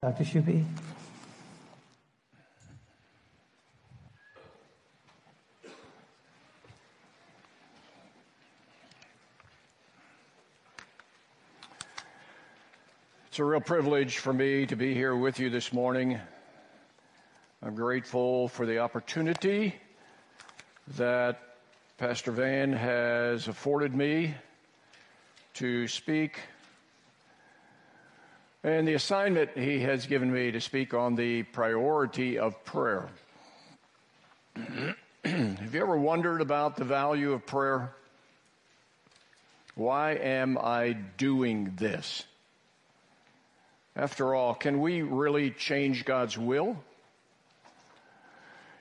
Dr. Shuby? It's a real privilege for me to be here with you this morning. I'm grateful for the opportunity that Pastor Van has afforded me to speak and the assignment he has given me to speak on the priority of prayer. Have you ever wondered about the value of prayer? Why am I doing this? After all, can we really change God's will?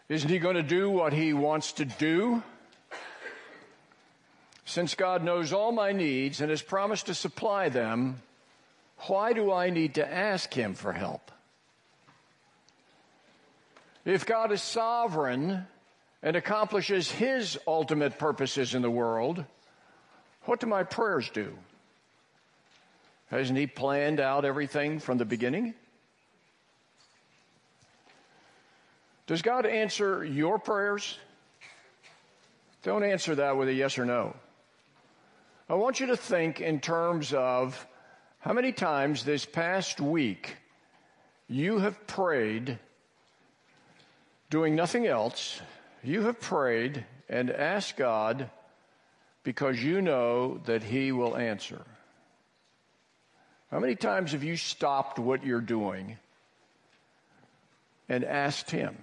Isn't He going to do what He wants to do? Since God knows all my needs and has promised to supply them, why do I need to ask Him for help? If God is sovereign and accomplishes His ultimate purposes in the world, what do my prayers do? Hasn't He planned out everything from the beginning? Does God answer your prayers? Don't answer that with a yes or no. I want you to think in terms of how many times this past week you have prayed doing nothing else. You have prayed and asked God because you know that He will answer. How many times have you stopped what you're doing and asked Him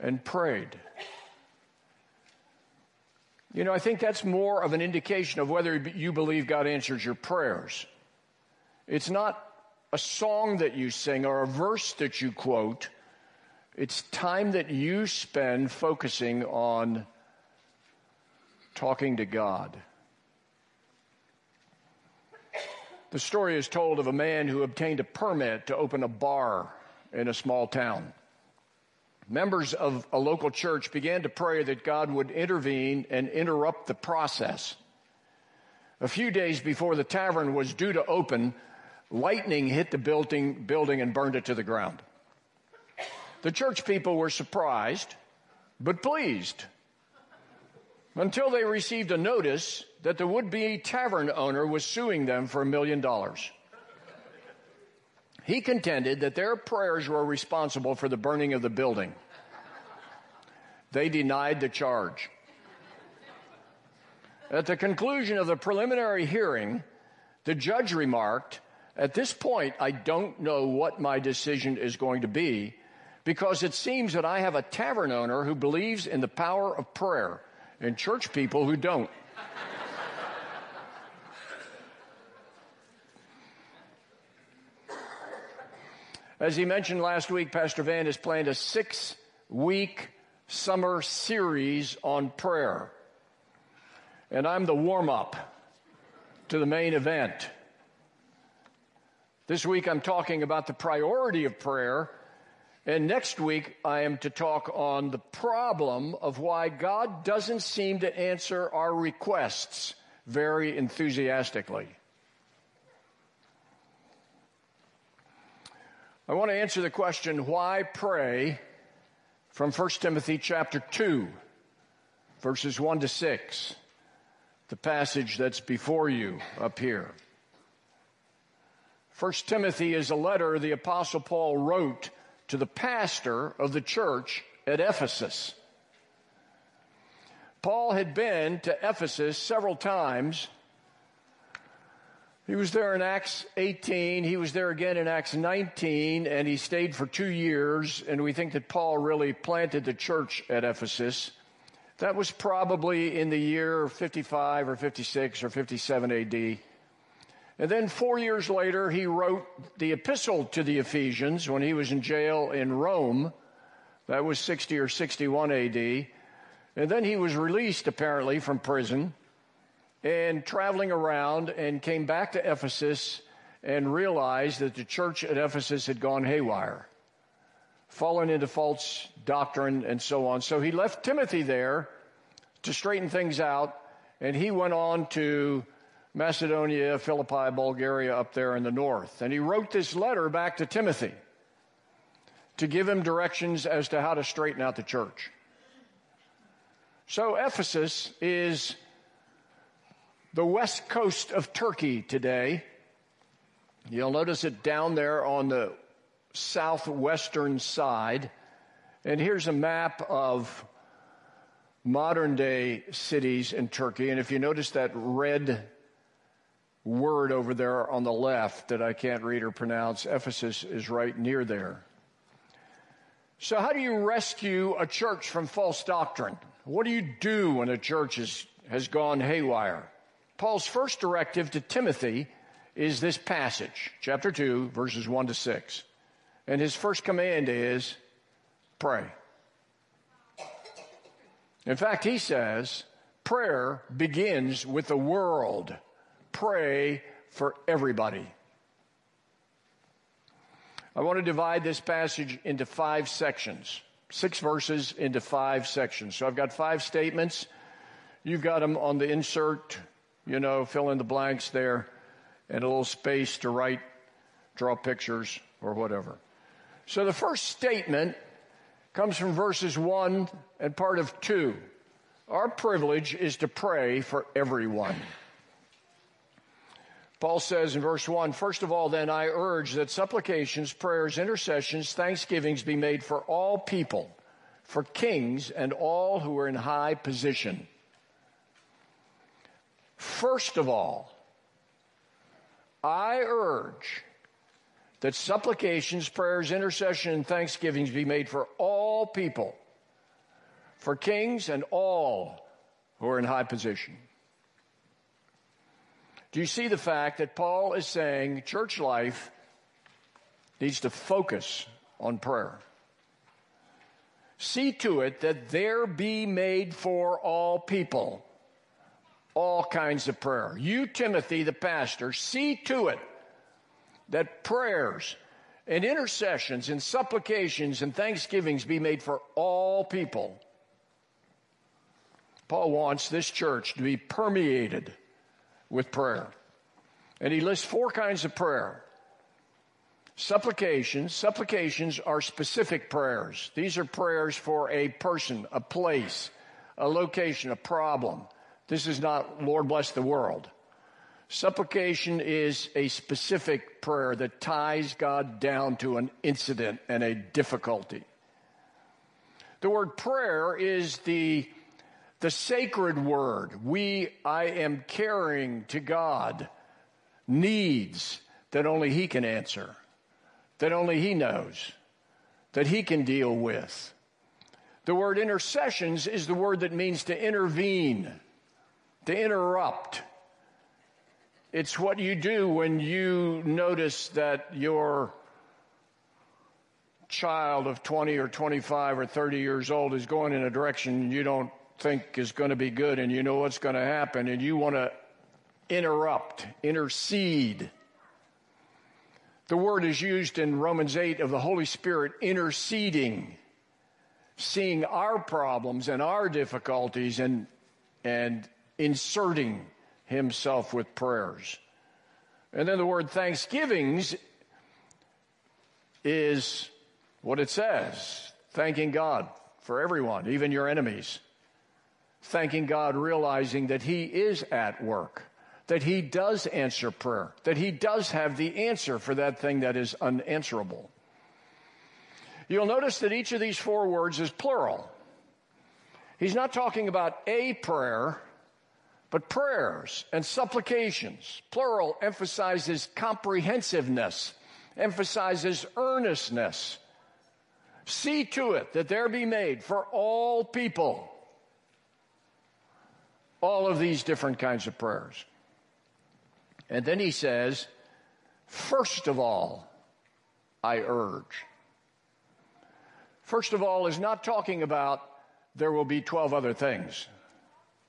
and prayed? You know, I think that's more of an indication of whether you believe God answers your prayers. It's not a song that you sing or a verse that you quote. It's time that you spend focusing on talking to God. The story is told of a man who obtained a permit to open a bar in a small town. Members of a local church began to pray that God would intervene and interrupt the process. A few days before the tavern was due to open, lightning hit the building, building and burned it to the ground. The church people were surprised, but pleased until they received a notice that the would be tavern owner was suing them for a million dollars. He contended that their prayers were responsible for the burning of the building. They denied the charge. At the conclusion of the preliminary hearing, the judge remarked, At this point, I don't know what my decision is going to be because it seems that I have a tavern owner who believes in the power of prayer and church people who don't. As he mentioned last week, Pastor Van has planned a six week summer series on prayer. And I'm the warm up to the main event. This week I'm talking about the priority of prayer. And next week I am to talk on the problem of why God doesn't seem to answer our requests very enthusiastically. I want to answer the question, why pray, from 1 Timothy chapter 2, verses 1 to 6, the passage that's before you up here. 1 Timothy is a letter the apostle Paul wrote to the pastor of the church at Ephesus. Paul had been to Ephesus several times he was there in Acts 18. He was there again in Acts 19, and he stayed for two years. And we think that Paul really planted the church at Ephesus. That was probably in the year 55 or 56 or 57 AD. And then four years later, he wrote the epistle to the Ephesians when he was in jail in Rome. That was 60 or 61 AD. And then he was released apparently from prison and traveling around and came back to Ephesus and realized that the church at Ephesus had gone haywire, fallen into false doctrine and so on. So he left Timothy there to straighten things out and he went on to Macedonia, Philippi, Bulgaria, up there in the north. And he wrote this letter back to Timothy to give him directions as to how to straighten out the church. So, Ephesus is the west coast of Turkey today. You'll notice it down there on the southwestern side. And here's a map of modern day cities in Turkey. And if you notice that red word over there on the left that I can't read or pronounce, Ephesus is right near there. So, how do you rescue a church from false doctrine? What do you do when a church is, has gone haywire? Paul's first directive to Timothy is this passage, chapter 2, verses 1 to 6. And his first command is pray. In fact, he says prayer begins with the world. Pray for everybody. I want to divide this passage into five sections, six verses into five sections. So I've got five statements. You've got them on the insert, you know, fill in the blanks there, and a little space to write, draw pictures, or whatever. So the first statement comes from verses 1 and part of 2. Our privilege is to pray for everyone. Paul says in verse 1 First of all, then, I urge that supplications, prayers, intercessions, thanksgivings be made for all people, for kings and all who are in high position. First of all, I urge that supplications, prayers, intercession, and thanksgivings be made for all people, for kings and all who are in high position. Do you see the fact that Paul is saying church life needs to focus on prayer? See to it that there be made for all people all kinds of prayer. You, Timothy, the pastor, see to it that prayers and intercessions and supplications and thanksgivings be made for all people. Paul wants this church to be permeated with prayer. And he lists four kinds of prayer. Supplications. Supplications are specific prayers. These are prayers for a person, a place, a location, a problem. This is not, Lord bless the world. Supplication is a specific prayer that ties God down to an incident and a difficulty. The word prayer is the the sacred word we I am carrying to God needs that only He can answer, that only He knows, that He can deal with. The word intercessions is the word that means to intervene, to interrupt. It's what you do when you notice that your child of 20 or 25 or 30 years old is going in a direction you don't think is going to be good and you know what's going to happen and you want to interrupt, intercede. The word is used in Romans 8 of the Holy Spirit interceding, seeing our problems and our difficulties and, and inserting himself with prayers. And then the word thanksgivings is what it says thanking God for everyone, even your enemies thanking God, realizing that He is at work, that He does answer prayer, that He does have the answer for that thing that is unanswerable. You'll notice that each of these four words is plural. He's not talking about a prayer, but prayers and supplications. Plural emphasizes comprehensiveness, emphasizes earnestness. See to it that there be made for all people all of these different kinds of prayers. And then he says, first of all, I urge. First of all is not talking about there will be 12 other things.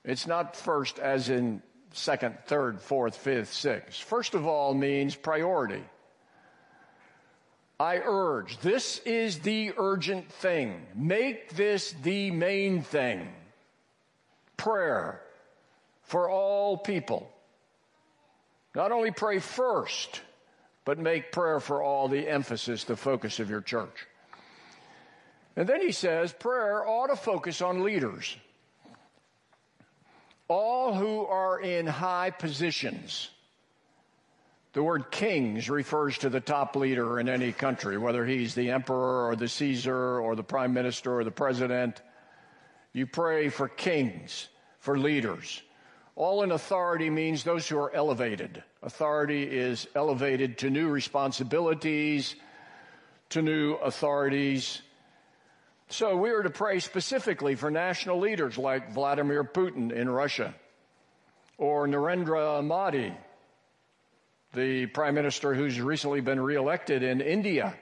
It's not first as in second, third, fourth, fifth, sixth. First of all means priority. I urge, this is the urgent thing. Make this the main thing. Prayer, for all people. Not only pray first, but make prayer for all the emphasis, the focus of your church. And then he says prayer ought to focus on leaders. All who are in high positions. The word kings refers to the top leader in any country, whether he's the emperor or the Caesar or the prime minister or the president. You pray for kings, for leaders. All in authority means those who are elevated. Authority is elevated to new responsibilities, to new authorities. So we are to pray specifically for national leaders like Vladimir Putin in Russia or Narendra Modi the prime minister who's recently been reelected in India,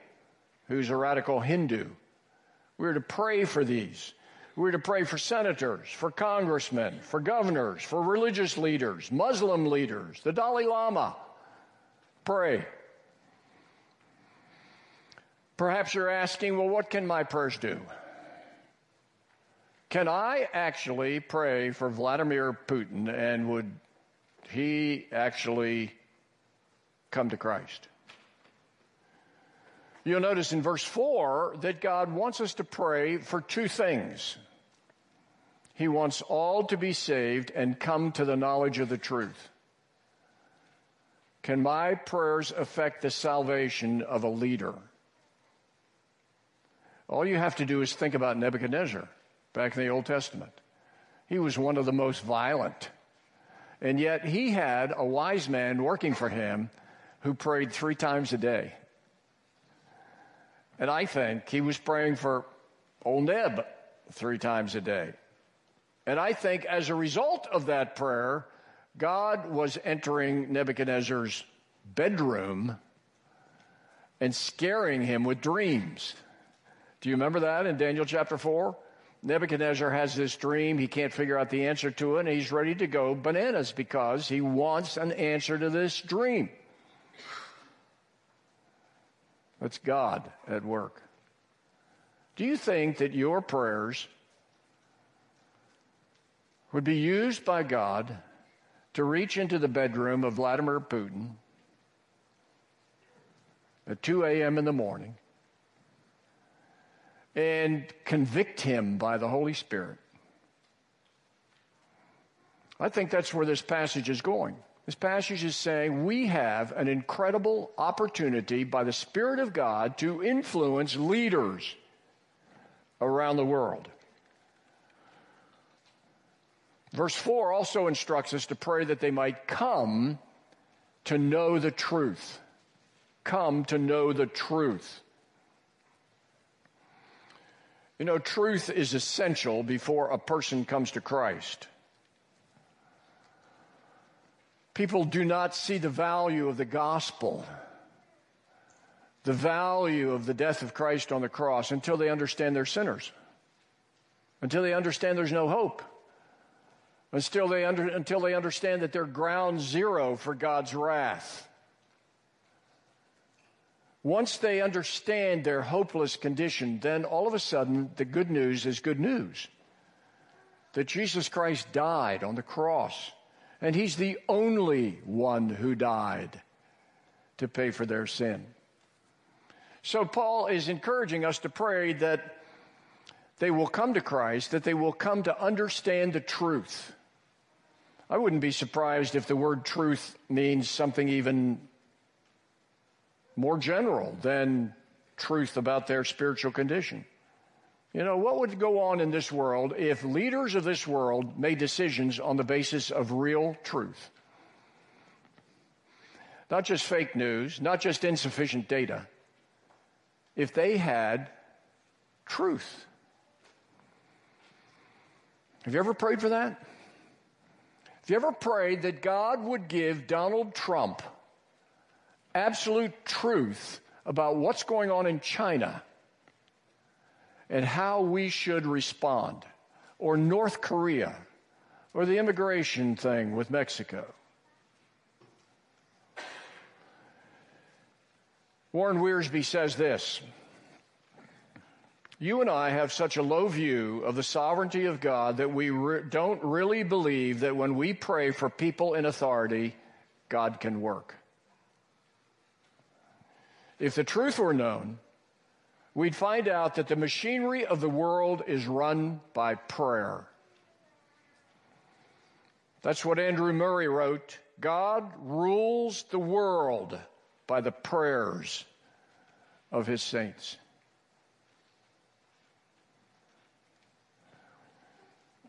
who's a radical Hindu. We're to pray for these. We're to pray for senators, for congressmen, for governors, for religious leaders, Muslim leaders, the Dalai Lama. Pray. Perhaps you're asking, well, what can my prayers do? Can I actually pray for Vladimir Putin and would he actually come to Christ. You'll notice in verse 4 that God wants us to pray for two things. He wants all to be saved and come to the knowledge of the truth. Can my prayers affect the salvation of a leader? All you have to do is think about Nebuchadnezzar back in the Old Testament. He was one of the most violent. And yet he had a wise man working for him who prayed three times a day. And I think he was praying for old Neb three times a day. And I think as a result of that prayer, God was entering Nebuchadnezzar's bedroom and scaring him with dreams. Do you remember that in Daniel chapter 4? Nebuchadnezzar has this dream. He can't figure out the answer to it, and he's ready to go bananas because he wants an answer to this dream. That's God at work. Do you think that your prayers would be used by God to reach into the bedroom of Vladimir Putin at 2 a.m. in the morning and convict him by the Holy Spirit? I think that's where this passage is going. This passage is saying we have an incredible opportunity by the Spirit of God to influence leaders around the world. Verse 4 also instructs us to pray that they might come to know the truth. Come to know the truth. You know, truth is essential before a person comes to Christ. People do not see the value of the gospel, the value of the death of Christ on the cross until they understand they're sinners, until they understand there's no hope, until they, under, until they understand that they're ground zero for God's wrath. Once they understand their hopeless condition, then all of a sudden the good news is good news. That Jesus Christ died on the cross and he's the only one who died to pay for their sin. So Paul is encouraging us to pray that they will come to Christ, that they will come to understand the truth. I wouldn't be surprised if the word truth means something even more general than truth about their spiritual condition. You know, what would go on in this world if leaders of this world made decisions on the basis of real truth? Not just fake news, not just insufficient data. If they had truth. Have you ever prayed for that? Have you ever prayed that God would give Donald Trump absolute truth about what's going on in China? And how we should respond, or North Korea, or the immigration thing with Mexico. Warren Wiersbe says this You and I have such a low view of the sovereignty of God that we re- don't really believe that when we pray for people in authority, God can work. If the truth were known, we'd find out that the machinery of the world is run by prayer. That's what Andrew Murray wrote. God rules the world by the prayers of his saints.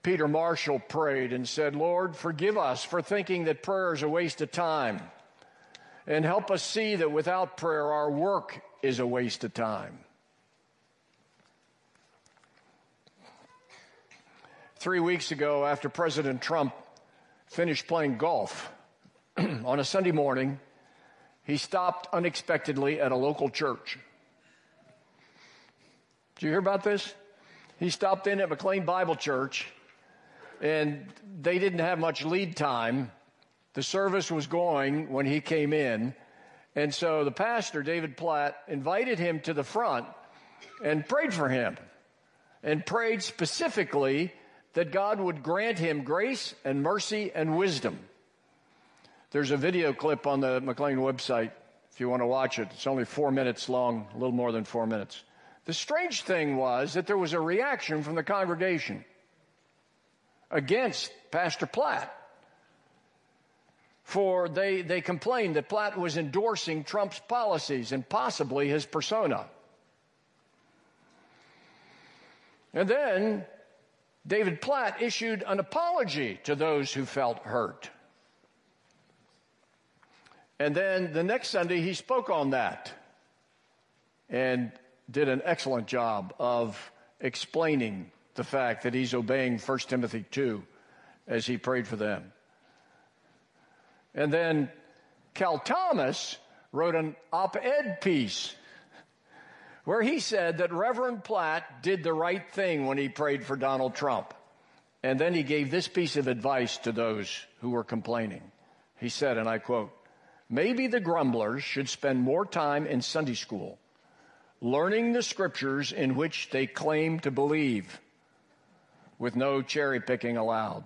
Peter Marshall prayed and said, Lord, forgive us for thinking that prayer is a waste of time. And help us see that without prayer, our work is a waste of time. Three weeks ago, after President Trump finished playing golf on a Sunday morning, he stopped unexpectedly at a local church. Did you hear about this? He stopped in at McLean Bible Church and they didn't have much lead time. The service was going when he came in. And so the pastor, David Platt, invited him to the front and prayed for him and prayed specifically that God would grant him grace and mercy and wisdom. There's a video clip on the McLean website if you want to watch it. It's only four minutes long, a little more than four minutes. The strange thing was that there was a reaction from the congregation against Pastor Platt. For they, they complained that Platt was endorsing Trump's policies and possibly his persona. And then David Platt issued an apology to those who felt hurt. And then the next Sunday, he spoke on that and did an excellent job of explaining the fact that he's obeying 1 Timothy 2 as he prayed for them. And then Cal Thomas wrote an op ed piece where he said that Reverend Platt did the right thing when he prayed for Donald Trump. And then he gave this piece of advice to those who were complaining. He said, and I quote, maybe the grumblers should spend more time in Sunday school learning the scriptures in which they claim to believe with no cherry picking allowed.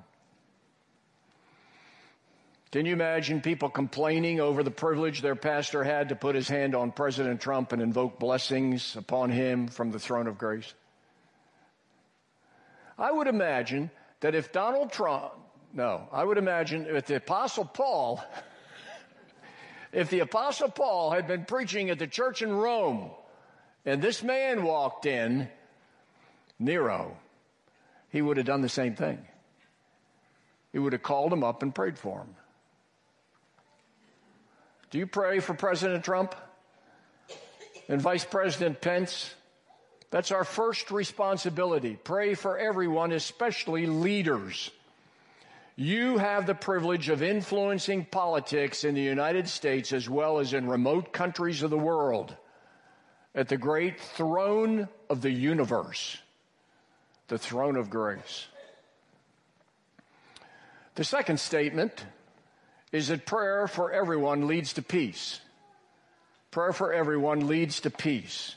Can you imagine people complaining over the privilege their pastor had to put his hand on President Trump and invoke blessings upon him from the throne of grace? I would imagine that if Donald Trump, no, I would imagine if the Apostle Paul, if the Apostle Paul had been preaching at the church in Rome and this man walked in, Nero, he would have done the same thing. He would have called him up and prayed for him. Do you pray for President Trump and Vice President Pence? That's our first responsibility. Pray for everyone, especially leaders. You have the privilege of influencing politics in the United States as well as in remote countries of the world at the great throne of the universe the throne of grace. The second statement is that prayer for everyone leads to peace. Prayer for everyone leads to peace.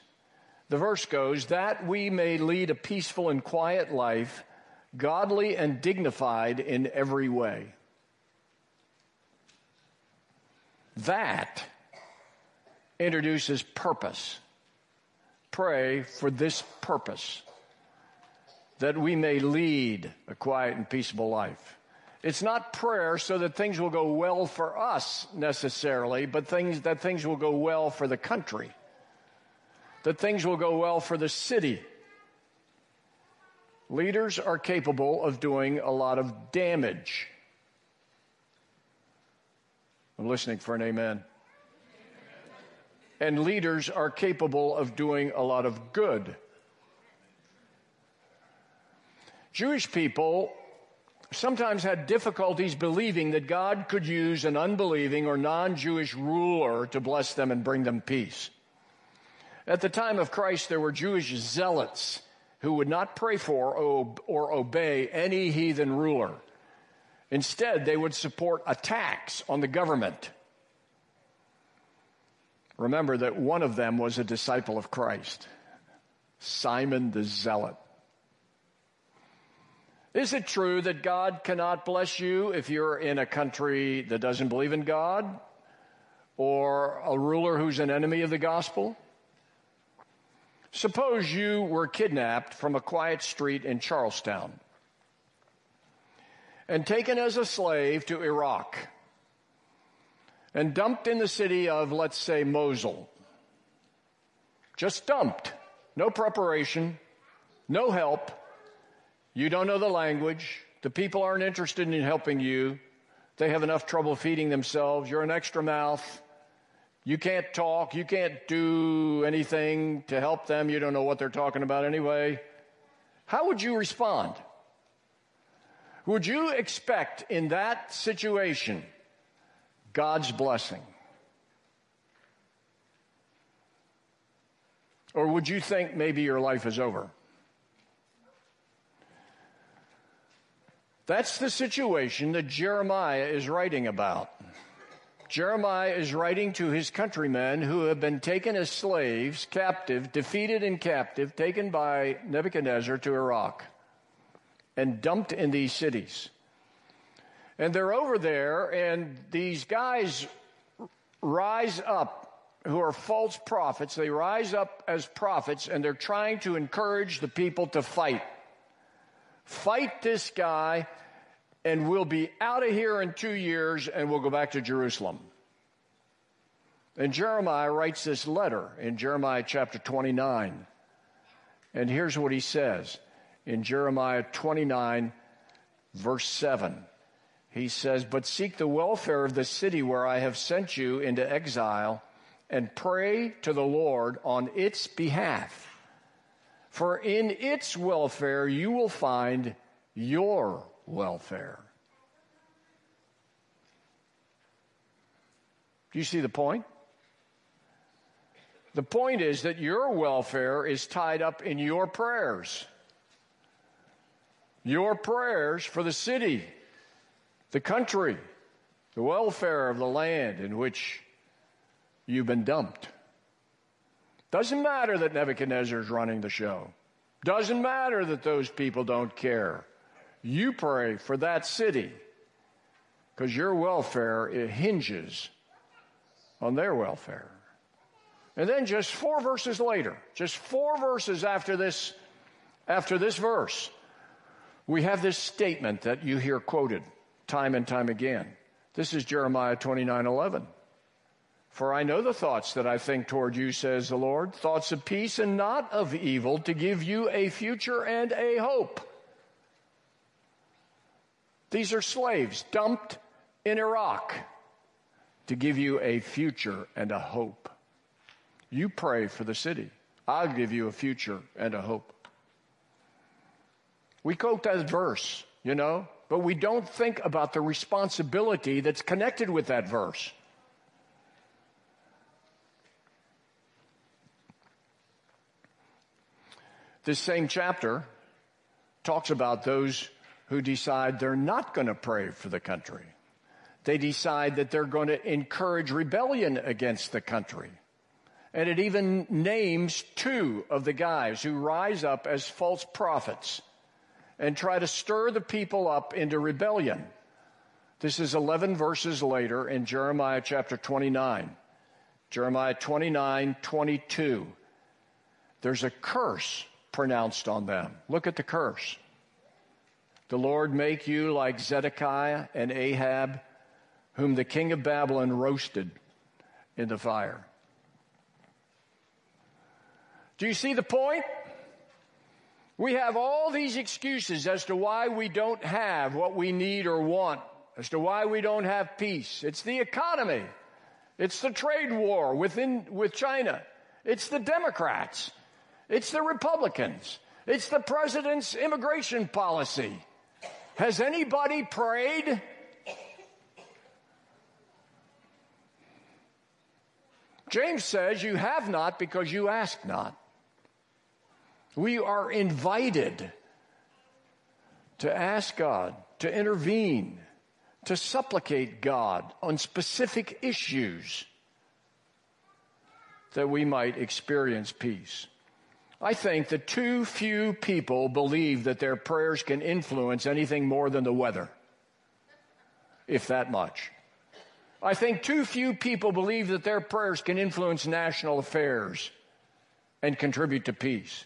The verse goes, that we may lead a peaceful and quiet life, godly and dignified in every way. That introduces purpose. Pray for this purpose that we may lead a quiet and peaceable life. It's not prayer so that things will go well for us necessarily, but things that things will go well for the country. That things will go well for the city. Leaders are capable of doing a lot of damage. I'm listening for an amen. And leaders are capable of doing a lot of good. Jewish people sometimes had difficulties believing that God could use an unbelieving or non Jewish ruler to bless them and bring them peace. At the time of Christ, there were Jewish zealots who would not pray for or obey any heathen ruler. Instead, they would support attacks on the government. Remember that one of them was a disciple of Christ, Simon the Zealot. Is it true that God cannot bless you if you're in a country that doesn't believe in God or a ruler who's an enemy of the gospel? Suppose you were kidnapped from a quiet street in Charlestown and taken as a slave to Iraq and dumped in the city of, let's say, Mosul. Just dumped. No preparation, no help. You don't know the language. The people aren't interested in helping you. They have enough trouble feeding themselves. You're an extra mouth. You can't talk. You can't do anything to help them. You don't know what they're talking about anyway. How would you respond? Would you expect in that situation God's blessing? Or would you think maybe your life is over? That's the situation that Jeremiah is writing about. Jeremiah is writing to his countrymen who have been taken as slaves, captive, defeated and captive, taken by Nebuchadnezzar to Iraq and dumped in these cities. And they're over there, and these guys rise up who are false prophets. They rise up as prophets, and they're trying to encourage the people to fight. Fight this guy, and we'll be out of here in two years, and we'll go back to Jerusalem. And Jeremiah writes this letter in Jeremiah chapter 29. And here's what he says in Jeremiah 29, verse 7. He says, But seek the welfare of the city where I have sent you into exile, and pray to the Lord on its behalf. For in its welfare you will find your welfare. Do you see the point? The point is that your welfare is tied up in your prayers. Your prayers for the city, the country, the welfare of the land in which you've been dumped. Doesn't matter that Nebuchadnezzar is running the show. Doesn't matter that those people don't care. You pray for that city because your welfare hinges on their welfare. And then just four verses later, just four verses after this, after this verse, we have this statement that you hear quoted time and time again. This is Jeremiah 29 11. For I know the thoughts that I think toward you, says the Lord, thoughts of peace and not of evil, to give you a future and a hope. These are slaves dumped in Iraq to give you a future and a hope. You pray for the city. I'll give you a future and a hope. We quote that verse, you know, but we don't think about the responsibility that's connected with that verse. This same chapter talks about those who decide they're not going to pray for the country. They decide that they're going to encourage rebellion against the country. And it even names two of the guys who rise up as false prophets and try to stir the people up into rebellion. This is 11 verses later in Jeremiah chapter 29. Jeremiah 29, 22. There's a curse pronounced on them. Look at the curse. The Lord make you like Zedekiah and Ahab, whom the king of Babylon roasted in the fire. Do you see the point? We have all these excuses as to why we don't have what we need or want, as to why we don't have peace. It's the economy. It's the trade war within, with China. It's the Democrats. It's the Republicans. It's the president's immigration policy. Has anybody prayed? James says you have not because you ask not. We are invited to ask God to intervene, to supplicate God on specific issues that we might experience peace. I think that too few people believe that their prayers can influence anything more than the weather, if that much. I think too few people believe that their prayers can influence national affairs and contribute to peace.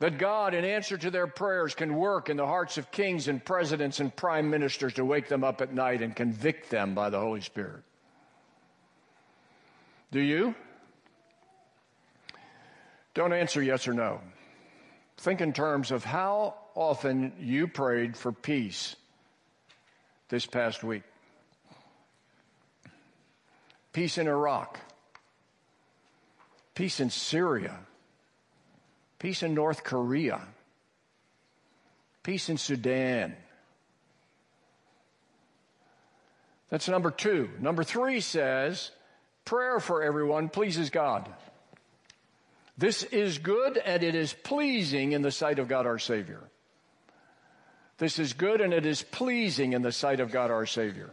That God, in answer to their prayers, can work in the hearts of kings and presidents and prime ministers to wake them up at night and convict them by the Holy Spirit. Do you? Don't answer yes or no. Think in terms of how often you prayed for peace this past week. Peace in Iraq. Peace in Syria. Peace in North Korea. Peace in Sudan. That's number two. Number three says prayer for everyone pleases God. This is good and it is pleasing in the sight of God our Savior. This is good and it is pleasing in the sight of God our Savior.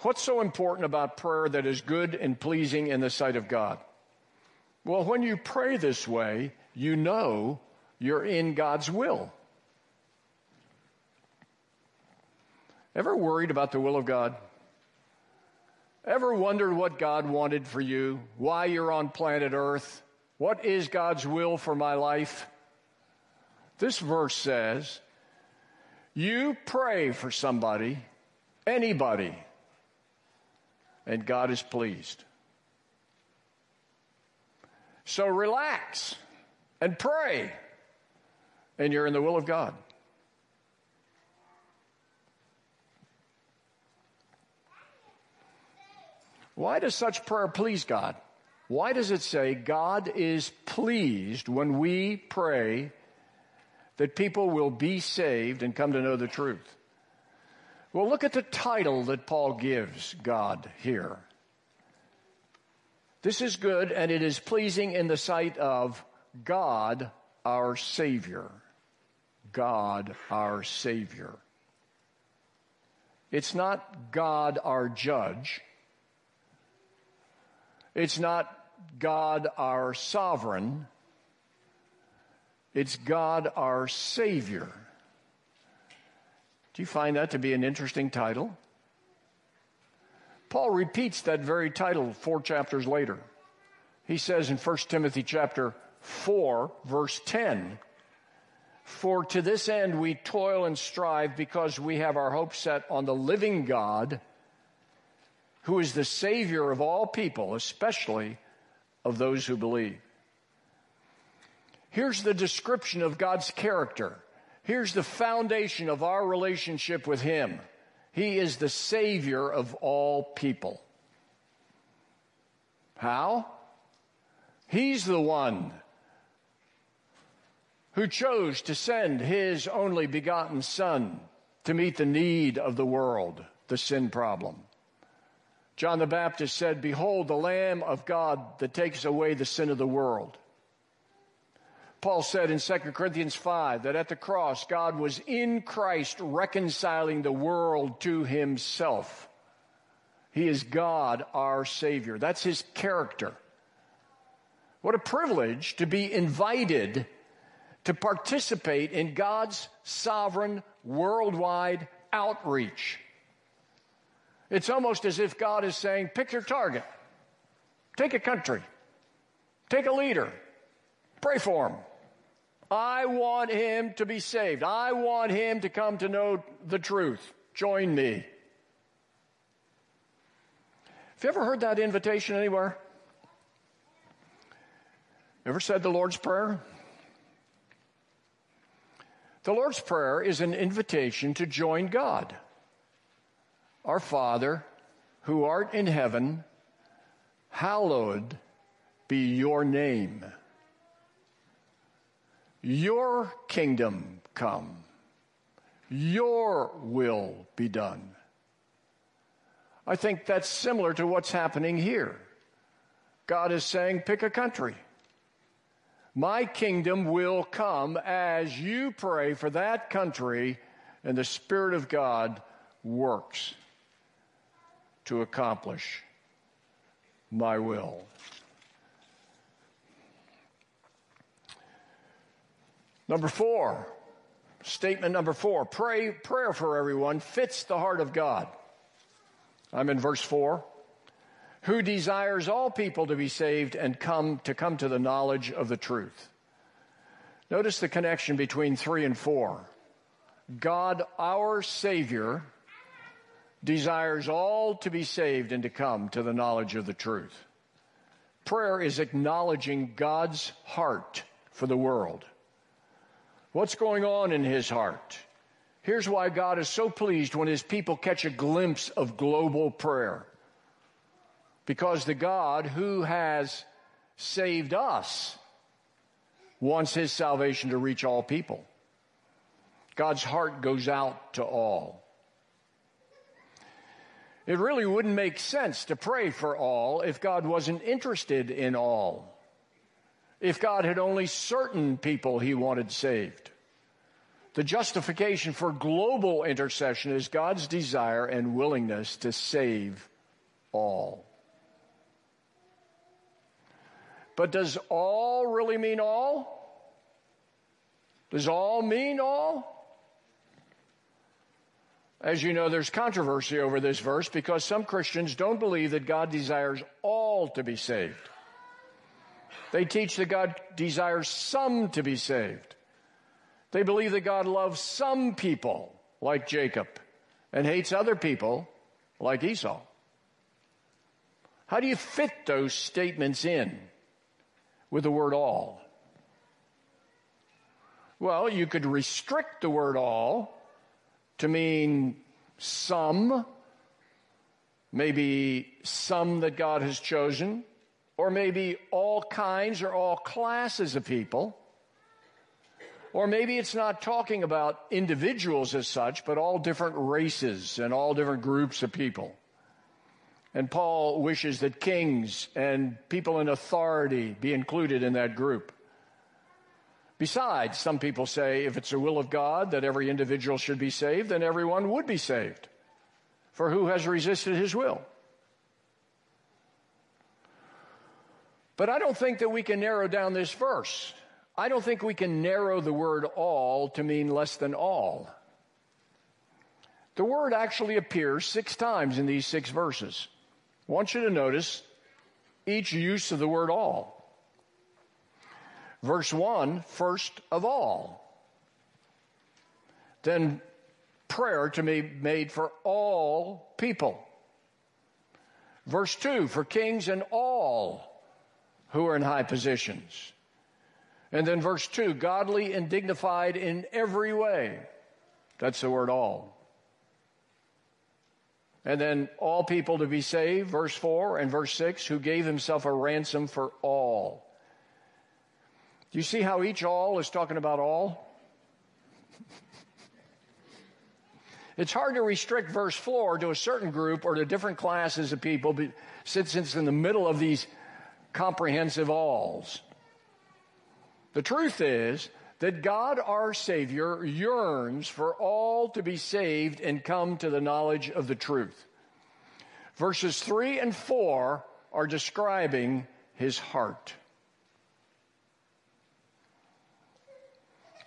What's so important about prayer that is good and pleasing in the sight of God? Well, when you pray this way, you know you're in God's will. Ever worried about the will of God? Ever wondered what God wanted for you? Why you're on planet Earth? What is God's will for my life? This verse says, You pray for somebody, anybody, and God is pleased. So relax and pray, and you're in the will of God. Why does such prayer please God? Why does it say God is pleased when we pray that people will be saved and come to know the truth? Well, look at the title that Paul gives God here. This is good and it is pleasing in the sight of God our Savior. God our Savior. It's not God our judge. It's not God our sovereign, it's God our Savior. Do you find that to be an interesting title? Paul repeats that very title four chapters later. He says in 1 Timothy chapter 4, verse 10, For to this end we toil and strive because we have our hope set on the living God, who is the Savior of all people, especially of those who believe. Here's the description of God's character. Here's the foundation of our relationship with Him. He is the Savior of all people. How? He's the one who chose to send His only begotten Son to meet the need of the world, the sin problem. John the Baptist said, Behold, the Lamb of God that takes away the sin of the world. Paul said in 2 Corinthians 5 that at the cross, God was in Christ reconciling the world to himself. He is God, our Savior. That's his character. What a privilege to be invited to participate in God's sovereign worldwide outreach. It's almost as if God is saying, pick your target. Take a country. Take a leader. Pray for him. I want him to be saved. I want him to come to know the truth. Join me. Have you ever heard that invitation anywhere? Ever said the Lord's Prayer? The Lord's Prayer is an invitation to join God. Our Father, who art in heaven, hallowed be your name. Your kingdom come. Your will be done. I think that's similar to what's happening here. God is saying, pick a country. My kingdom will come as you pray for that country, and the Spirit of God works to accomplish my will. Number four, statement number four, pray, prayer for everyone fits the heart of God. I'm in verse four. Who desires all people to be saved and come to come to the knowledge of the truth. Notice the connection between three and four. God, our Savior, desires all to be saved and to come to the knowledge of the truth. Prayer is acknowledging God's heart for the world. What's going on in his heart? Here's why God is so pleased when his people catch a glimpse of global prayer. Because the God who has saved us wants his salvation to reach all people. God's heart goes out to all. It really wouldn't make sense to pray for all if God wasn't interested in all. If God had only certain people he wanted saved. The justification for global intercession is God's desire and willingness to save all. But does all really mean all? Does all mean all? As you know, there's controversy over this verse because some Christians don't believe that God desires all to be saved. They teach that God desires some to be saved. They believe that God loves some people, like Jacob, and hates other people, like Esau. How do you fit those statements in with the word all? Well, you could restrict the word all to mean some, maybe some that God has chosen, or maybe all kinds or all classes of people. Or maybe it's not talking about individuals as such, but all different races and all different groups of people. And Paul wishes that kings and people in authority be included in that group. Besides, some people say if it's the will of God that every individual should be saved, then everyone would be saved. For who has resisted his will? But I don't think that we can narrow down this verse. I don't think we can narrow the word all to mean less than all. The word actually appears six times in these six verses. I want you to notice each use of the word all. Verse 1, first of all. Then prayer to be made for all people. Verse 2, for kings and all who are in high positions. And then verse 2, godly and dignified in every way. That's the word all. And then all people to be saved, verse 4 and verse 6, who gave himself a ransom for all. Do you see how each all is talking about all? it's hard to restrict verse 4 to a certain group or to different classes of people but since it's in the middle of these comprehensive alls. The truth is that God our Savior yearns for all to be saved and come to the knowledge of the truth. Verses 3 and 4 are describing his heart.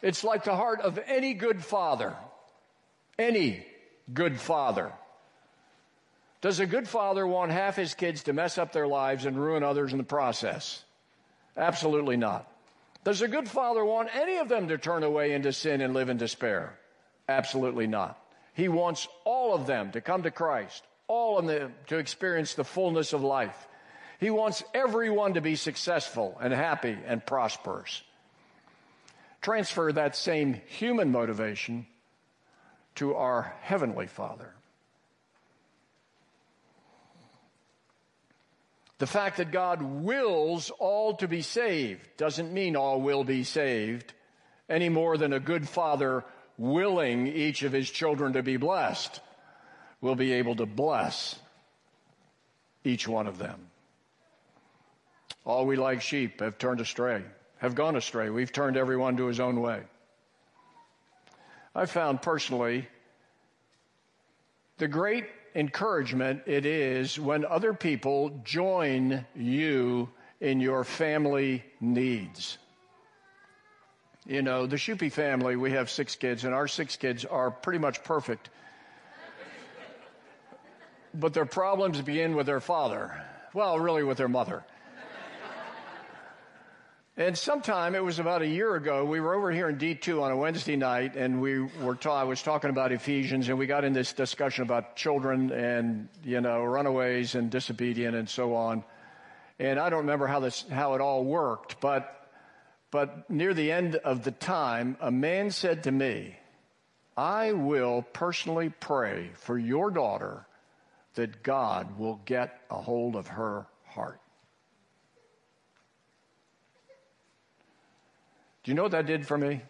It's like the heart of any good father. Any good father. Does a good father want half his kids to mess up their lives and ruin others in the process? Absolutely not. Does a good father want any of them to turn away into sin and live in despair? Absolutely not. He wants all of them to come to Christ, all of them to experience the fullness of life. He wants everyone to be successful and happy and prosperous transfer that same human motivation to our Heavenly Father. The fact that God wills all to be saved doesn't mean all will be saved any more than a good father willing each of his children to be blessed will be able to bless each one of them. All we like sheep have turned astray have gone astray. We've turned everyone to his own way. I found personally the great encouragement it is when other people join you in your family needs. You know, the Shupi family, we have six kids, and our six kids are pretty much perfect. but their problems begin with their father. Well, really with their mother. And sometime, it was about a year ago, we were over here in D2 on a Wednesday night, and we were ta- I was talking about Ephesians, and we got in this discussion about children and, you know, runaways and disobedient and so on. And I don't remember how this, how it all worked, but, but near the end of the time, a man said to me, I will personally pray for your daughter that God will get a hold of her heart. Do you know what that did for me?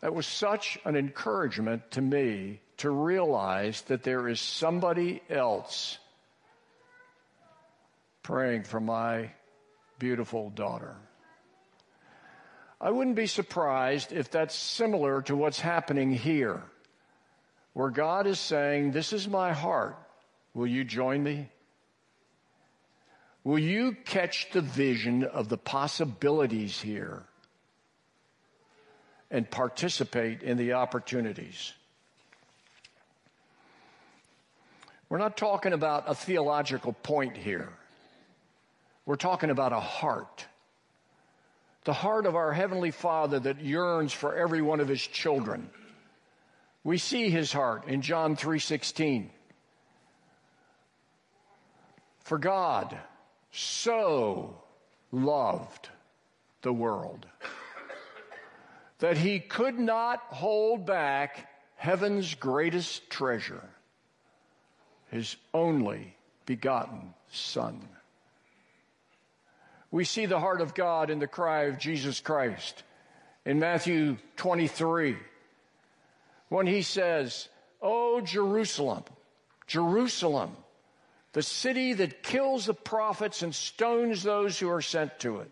That was such an encouragement to me to realize that there is somebody else praying for my beautiful daughter. I wouldn't be surprised if that's similar to what's happening here, where God is saying, This is my heart. Will you join me? Will you catch the vision of the possibilities here and participate in the opportunities? We're not talking about a theological point here. We're talking about a heart. The heart of our Heavenly Father that yearns for every one of His children. We see His heart in John 3:16. For God so loved the world that he could not hold back heaven's greatest treasure, his only begotten Son. We see the heart of God in the cry of Jesus Christ in Matthew 23 when he says, Oh, Jerusalem, Jerusalem, the city that kills the prophets and stones those who are sent to it.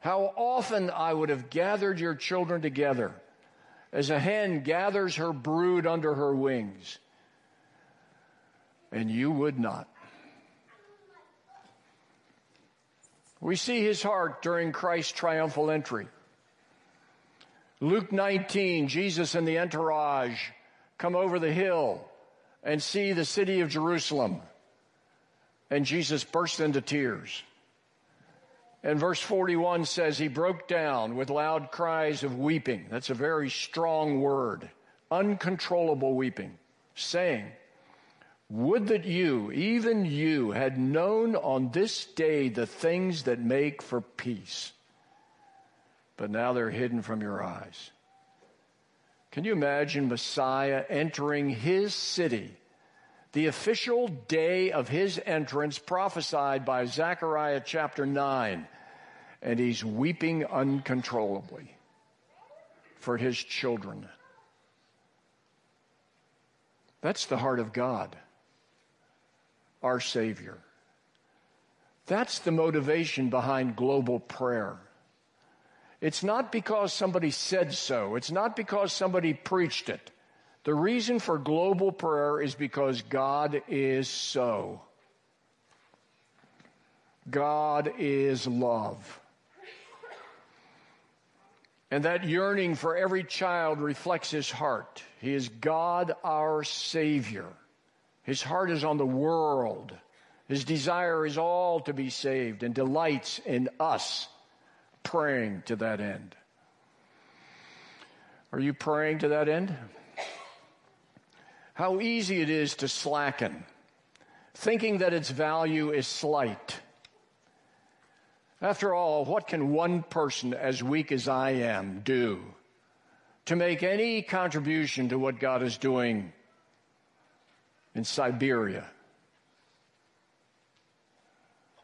How often I would have gathered your children together as a hen gathers her brood under her wings, and you would not. We see his heart during Christ's triumphal entry. Luke 19, Jesus and the entourage come over the hill and see the city of Jerusalem and Jesus burst into tears. And verse 41 says he broke down with loud cries of weeping. That's a very strong word. Uncontrollable weeping, saying, Would that you, even you, had known on this day the things that make for peace. But now they're hidden from your eyes. Can you imagine Messiah entering his city the official day of his entrance prophesied by Zechariah chapter 9. And he's weeping uncontrollably for his children. That's the heart of God, our Savior. That's the motivation behind global prayer. It's not because somebody said so. It's not because somebody preached it. The reason for global prayer is because God is so. God is love. And that yearning for every child reflects his heart. He is God our Savior. His heart is on the world. His desire is all to be saved and delights in us praying to that end. Are you praying to that end? How easy it is to slacken, thinking that its value is slight. After all, what can one person as weak as I am do to make any contribution to what God is doing in Siberia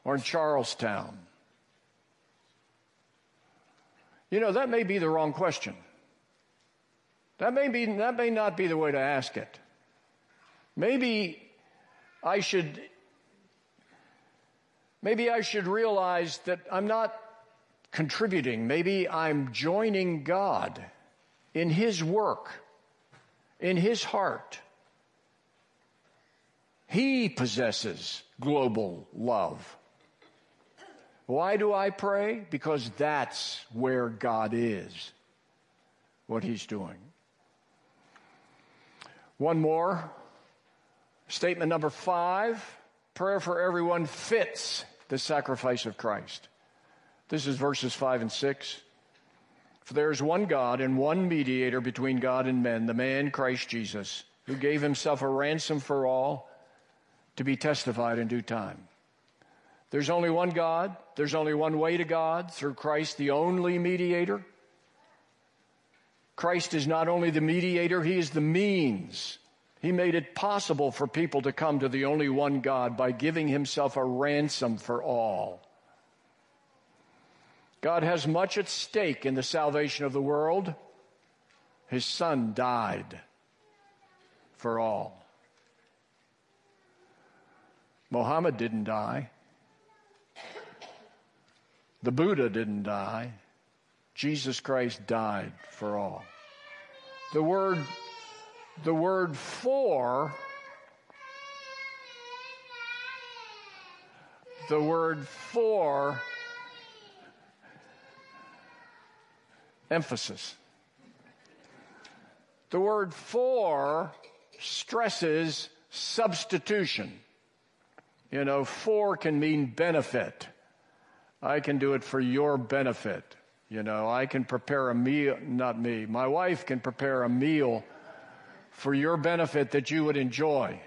or in Charlestown? You know, that may be the wrong question. That may, be, that may not be the way to ask it. Maybe I should maybe I should realize that I'm not contributing. Maybe I'm joining God in his work, in his heart. He possesses global love. Why do I pray? Because that's where God is, what He's doing. One more. Statement number five prayer for everyone fits the sacrifice of Christ. This is verses five and six. For there is one God and one mediator between God and men, the man Christ Jesus, who gave himself a ransom for all to be testified in due time. There's only one God. There's only one way to God through Christ, the only mediator. Christ is not only the mediator, he is the means. He made it possible for people to come to the only one God by giving himself a ransom for all. God has much at stake in the salvation of the world. His son died for all. Mohammed didn't die. The Buddha didn't die. Jesus Christ died for all. The word, the word for, the word for emphasis. The word for stresses substitution. You know, for can mean benefit. I can do it for your benefit. You know, I can prepare a meal, not me, my wife can prepare a meal for your benefit that you would enjoy.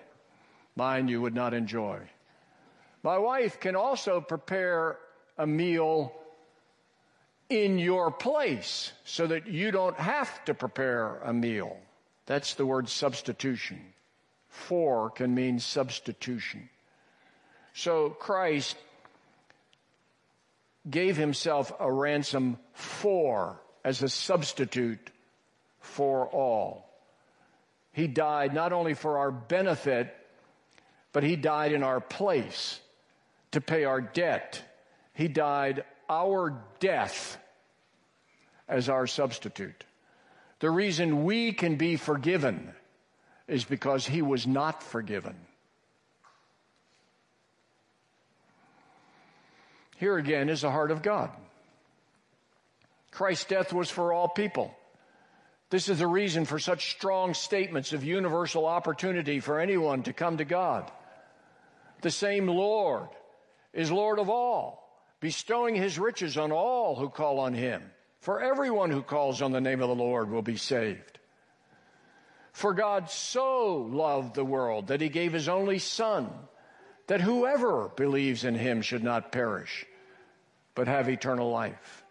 Mine you would not enjoy. My wife can also prepare a meal in your place so that you don't have to prepare a meal. That's the word substitution. For can mean substitution. So Christ gave himself a ransom for, as a substitute for all. He died not only for our benefit, but he died in our place to pay our debt. He died our death as our substitute. The reason we can be forgiven is because he was not forgiven. Here again is the heart of God. Christ's death was for all people. This is the reason for such strong statements of universal opportunity for anyone to come to God. The same Lord is Lord of all, bestowing his riches on all who call on him. For everyone who calls on the name of the Lord will be saved. For God so loved the world that he gave his only Son, that whoever believes in him should not perish, but have eternal life.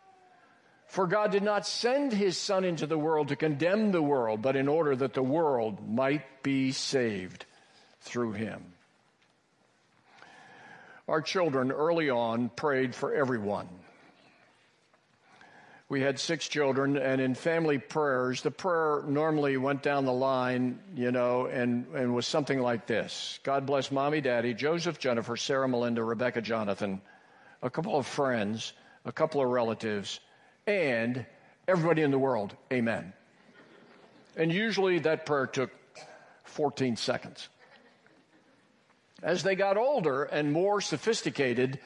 For God did not send his Son into the world to condemn the world, but in order that the world might be saved through him. Our children early on prayed for everyone. We had six children, and in family prayers, the prayer normally went down the line, you know, and, and was something like this God bless mommy, daddy, Joseph, Jennifer, Sarah, Melinda, Rebecca, Jonathan, a couple of friends, a couple of relatives, and everybody in the world. Amen. And usually that prayer took 14 seconds. As they got older and more sophisticated,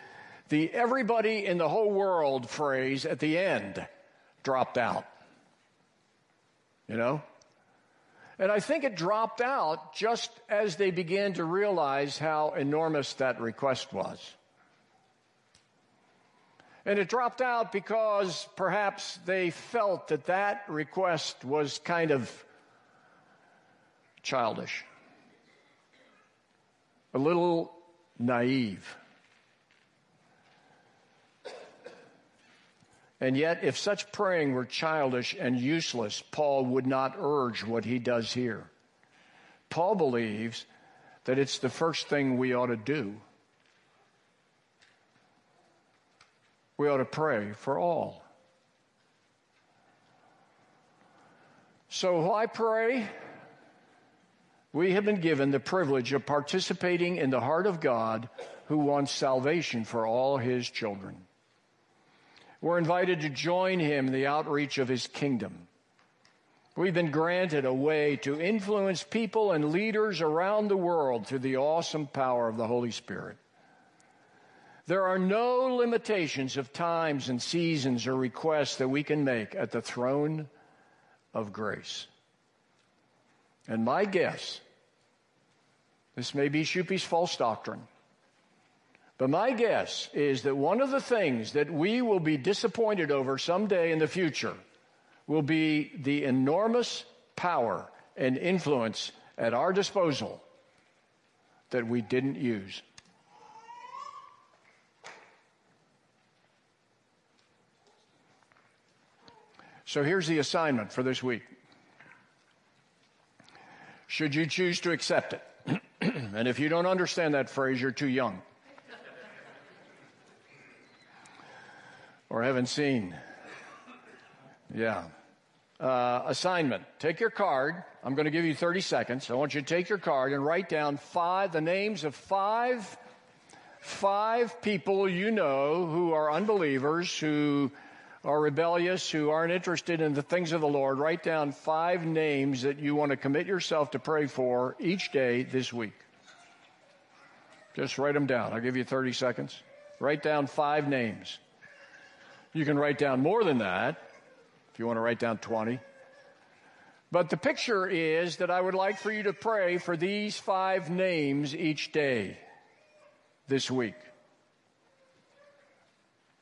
the everybody in the whole world phrase at the end dropped out. You know? And I think it dropped out just as they began to realize how enormous that request was. And it dropped out because perhaps they felt that that request was kind of childish, a little naive. And yet, if such praying were childish and useless, Paul would not urge what he does here. Paul believes that it's the first thing we ought to do. We ought to pray for all. So, why pray? We have been given the privilege of participating in the heart of God who wants salvation for all his children. We're invited to join him in the outreach of his kingdom. We've been granted a way to influence people and leaders around the world through the awesome power of the Holy Spirit. There are no limitations of times and seasons or requests that we can make at the throne of grace. And my guess, this may be Shupe's false doctrine, but my guess is that one of the things that we will be disappointed over someday in the future will be the enormous power and influence at our disposal that we didn't use. So here's the assignment for this week. Should you choose to accept it, and if you don't understand that phrase, you're too young. or haven't seen. Yeah. Uh, assignment. Take your card. I'm going to give you 30 seconds. I want you to take your card and write down five, the names of five, five people you know who are unbelievers, who are rebellious, who aren't interested in the things of the Lord. Write down five names that you want to commit yourself to pray for each day this week. Just write them down. I'll give you 30 seconds. Write down five names. You can write down more than that if you want to write down 20. But the picture is that I would like for you to pray for these five names each day this week.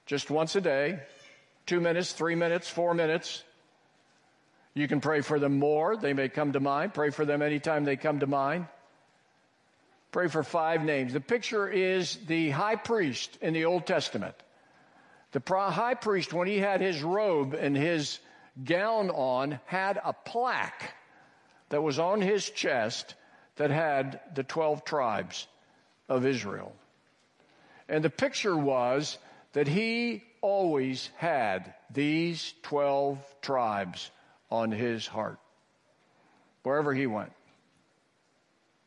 Just once a day, two minutes, three minutes, four minutes. You can pray for them more. They may come to mind. Pray for them anytime they come to mind. Pray for five names. The picture is the high priest in the Old Testament. The high priest, when he had his robe and his gown on, had a plaque that was on his chest that had the 12 tribes of Israel. And the picture was that he always had these 12 tribes on his heart, wherever he went.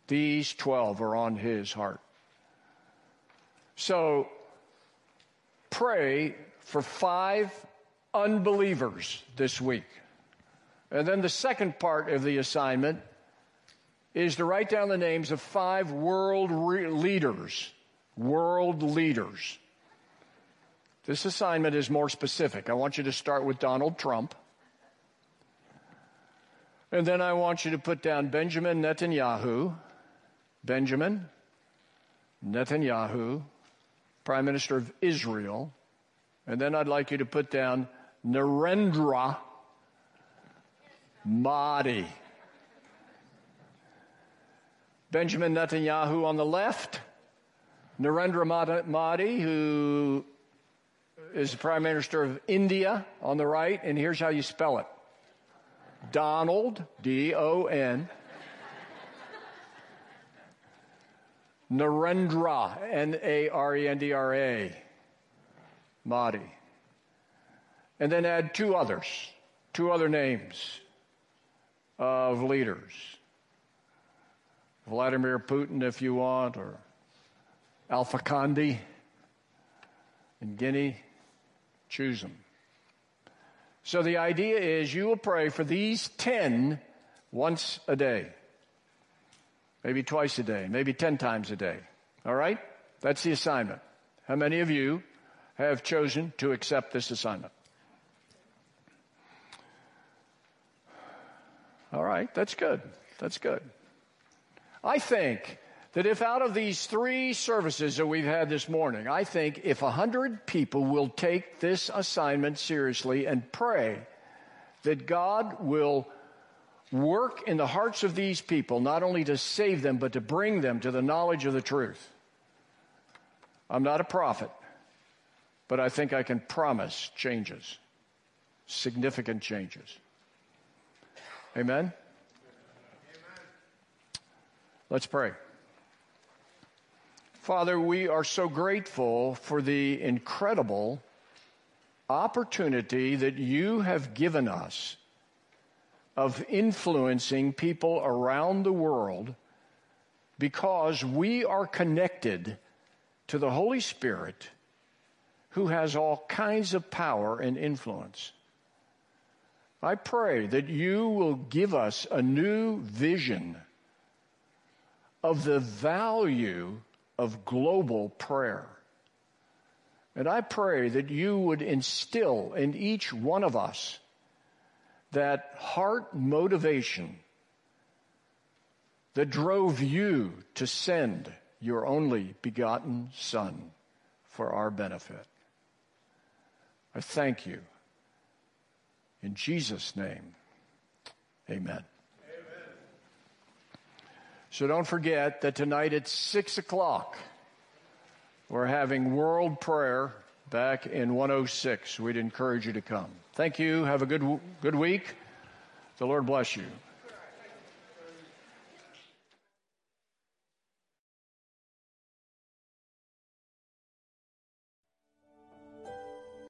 These 12 are on his heart. So pray for five unbelievers this week. And then the second part of the assignment is to write down the names of five world re- leaders. World leaders. This assignment is more specific. I want you to start with Donald Trump. And then I want you to put down Benjamin Netanyahu. Benjamin Netanyahu. Prime Minister of Israel. And then I'd like you to put down Narendra Modi. Benjamin Netanyahu on the left, Narendra Modi, who is the Prime Minister of India on the right, and here's how you spell it Donald, D O N, Narendra, N A R E N D R A, Modi. And then add two others, two other names of leaders. Vladimir Putin, if you want, or Alpha Conde in Guinea. Choose them. So the idea is you will pray for these 10 once a day maybe twice a day, maybe 10 times a day. All right? That's the assignment. How many of you have chosen to accept this assignment? All right, that's good. That's good. I think that if out of these three services that we've had this morning, I think if a hundred people will take this assignment seriously and pray that God will work in the hearts of these people, not only to save them, but to bring them to the knowledge of the truth. I'm not a prophet, but I think I can promise changes, significant changes. Amen? Amen. Let's pray. Father, we are so grateful for the incredible opportunity that you have given us of influencing people around the world because we are connected to the Holy Spirit who has all kinds of power and influence. I pray that you will give us a new vision of the value of global prayer. And I pray that you would instill in each one of us that heart motivation that drove you to send your only begotten Son for our benefit. I thank you. In Jesus' name, amen. So don't forget that tonight at 6 o'clock, we're having world prayer back in 106. We'd encourage you to come. Thank you. Have a good, good week. The Lord bless you.